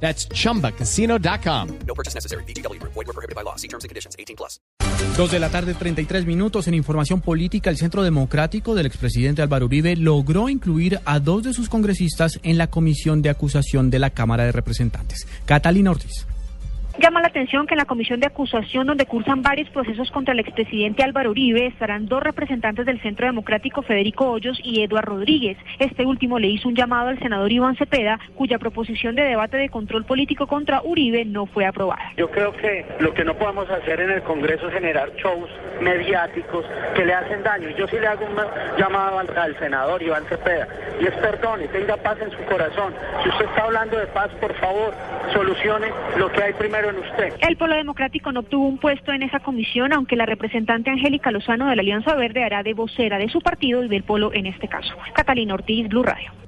That's chumbacasino.com. No purchase necessary. BGW. Void were prohibited by law. See terms and conditions. 18 plus. Dos de la tarde, 33 minutos. En información política, el Centro Democrático del expresidente Álvaro Uribe logró incluir a dos de sus congresistas en la comisión de acusación de la Cámara de Representantes. Catalina Ortiz. Llama la atención que en la comisión de acusación donde cursan varios procesos contra el expresidente Álvaro Uribe estarán dos representantes del Centro Democrático Federico Hoyos y Eduardo Rodríguez. Este último le hizo un llamado al senador Iván Cepeda, cuya proposición de debate de control político contra Uribe no fue aprobada. Yo creo que lo que no podemos hacer en el Congreso es generar shows mediáticos que le hacen daño. Yo sí le hago un llamado al, senador Iván Cepeda y es perdone, tenga paz en su corazón. Si usted está hablando de paz, por favor, solucione lo que hay primero en El Polo Democrático no obtuvo un puesto en esa comisión, aunque la representante Angélica Lozano de la Alianza Verde hará de vocera de su partido y del Polo en este caso. Catalina Ortiz, Blue Radio.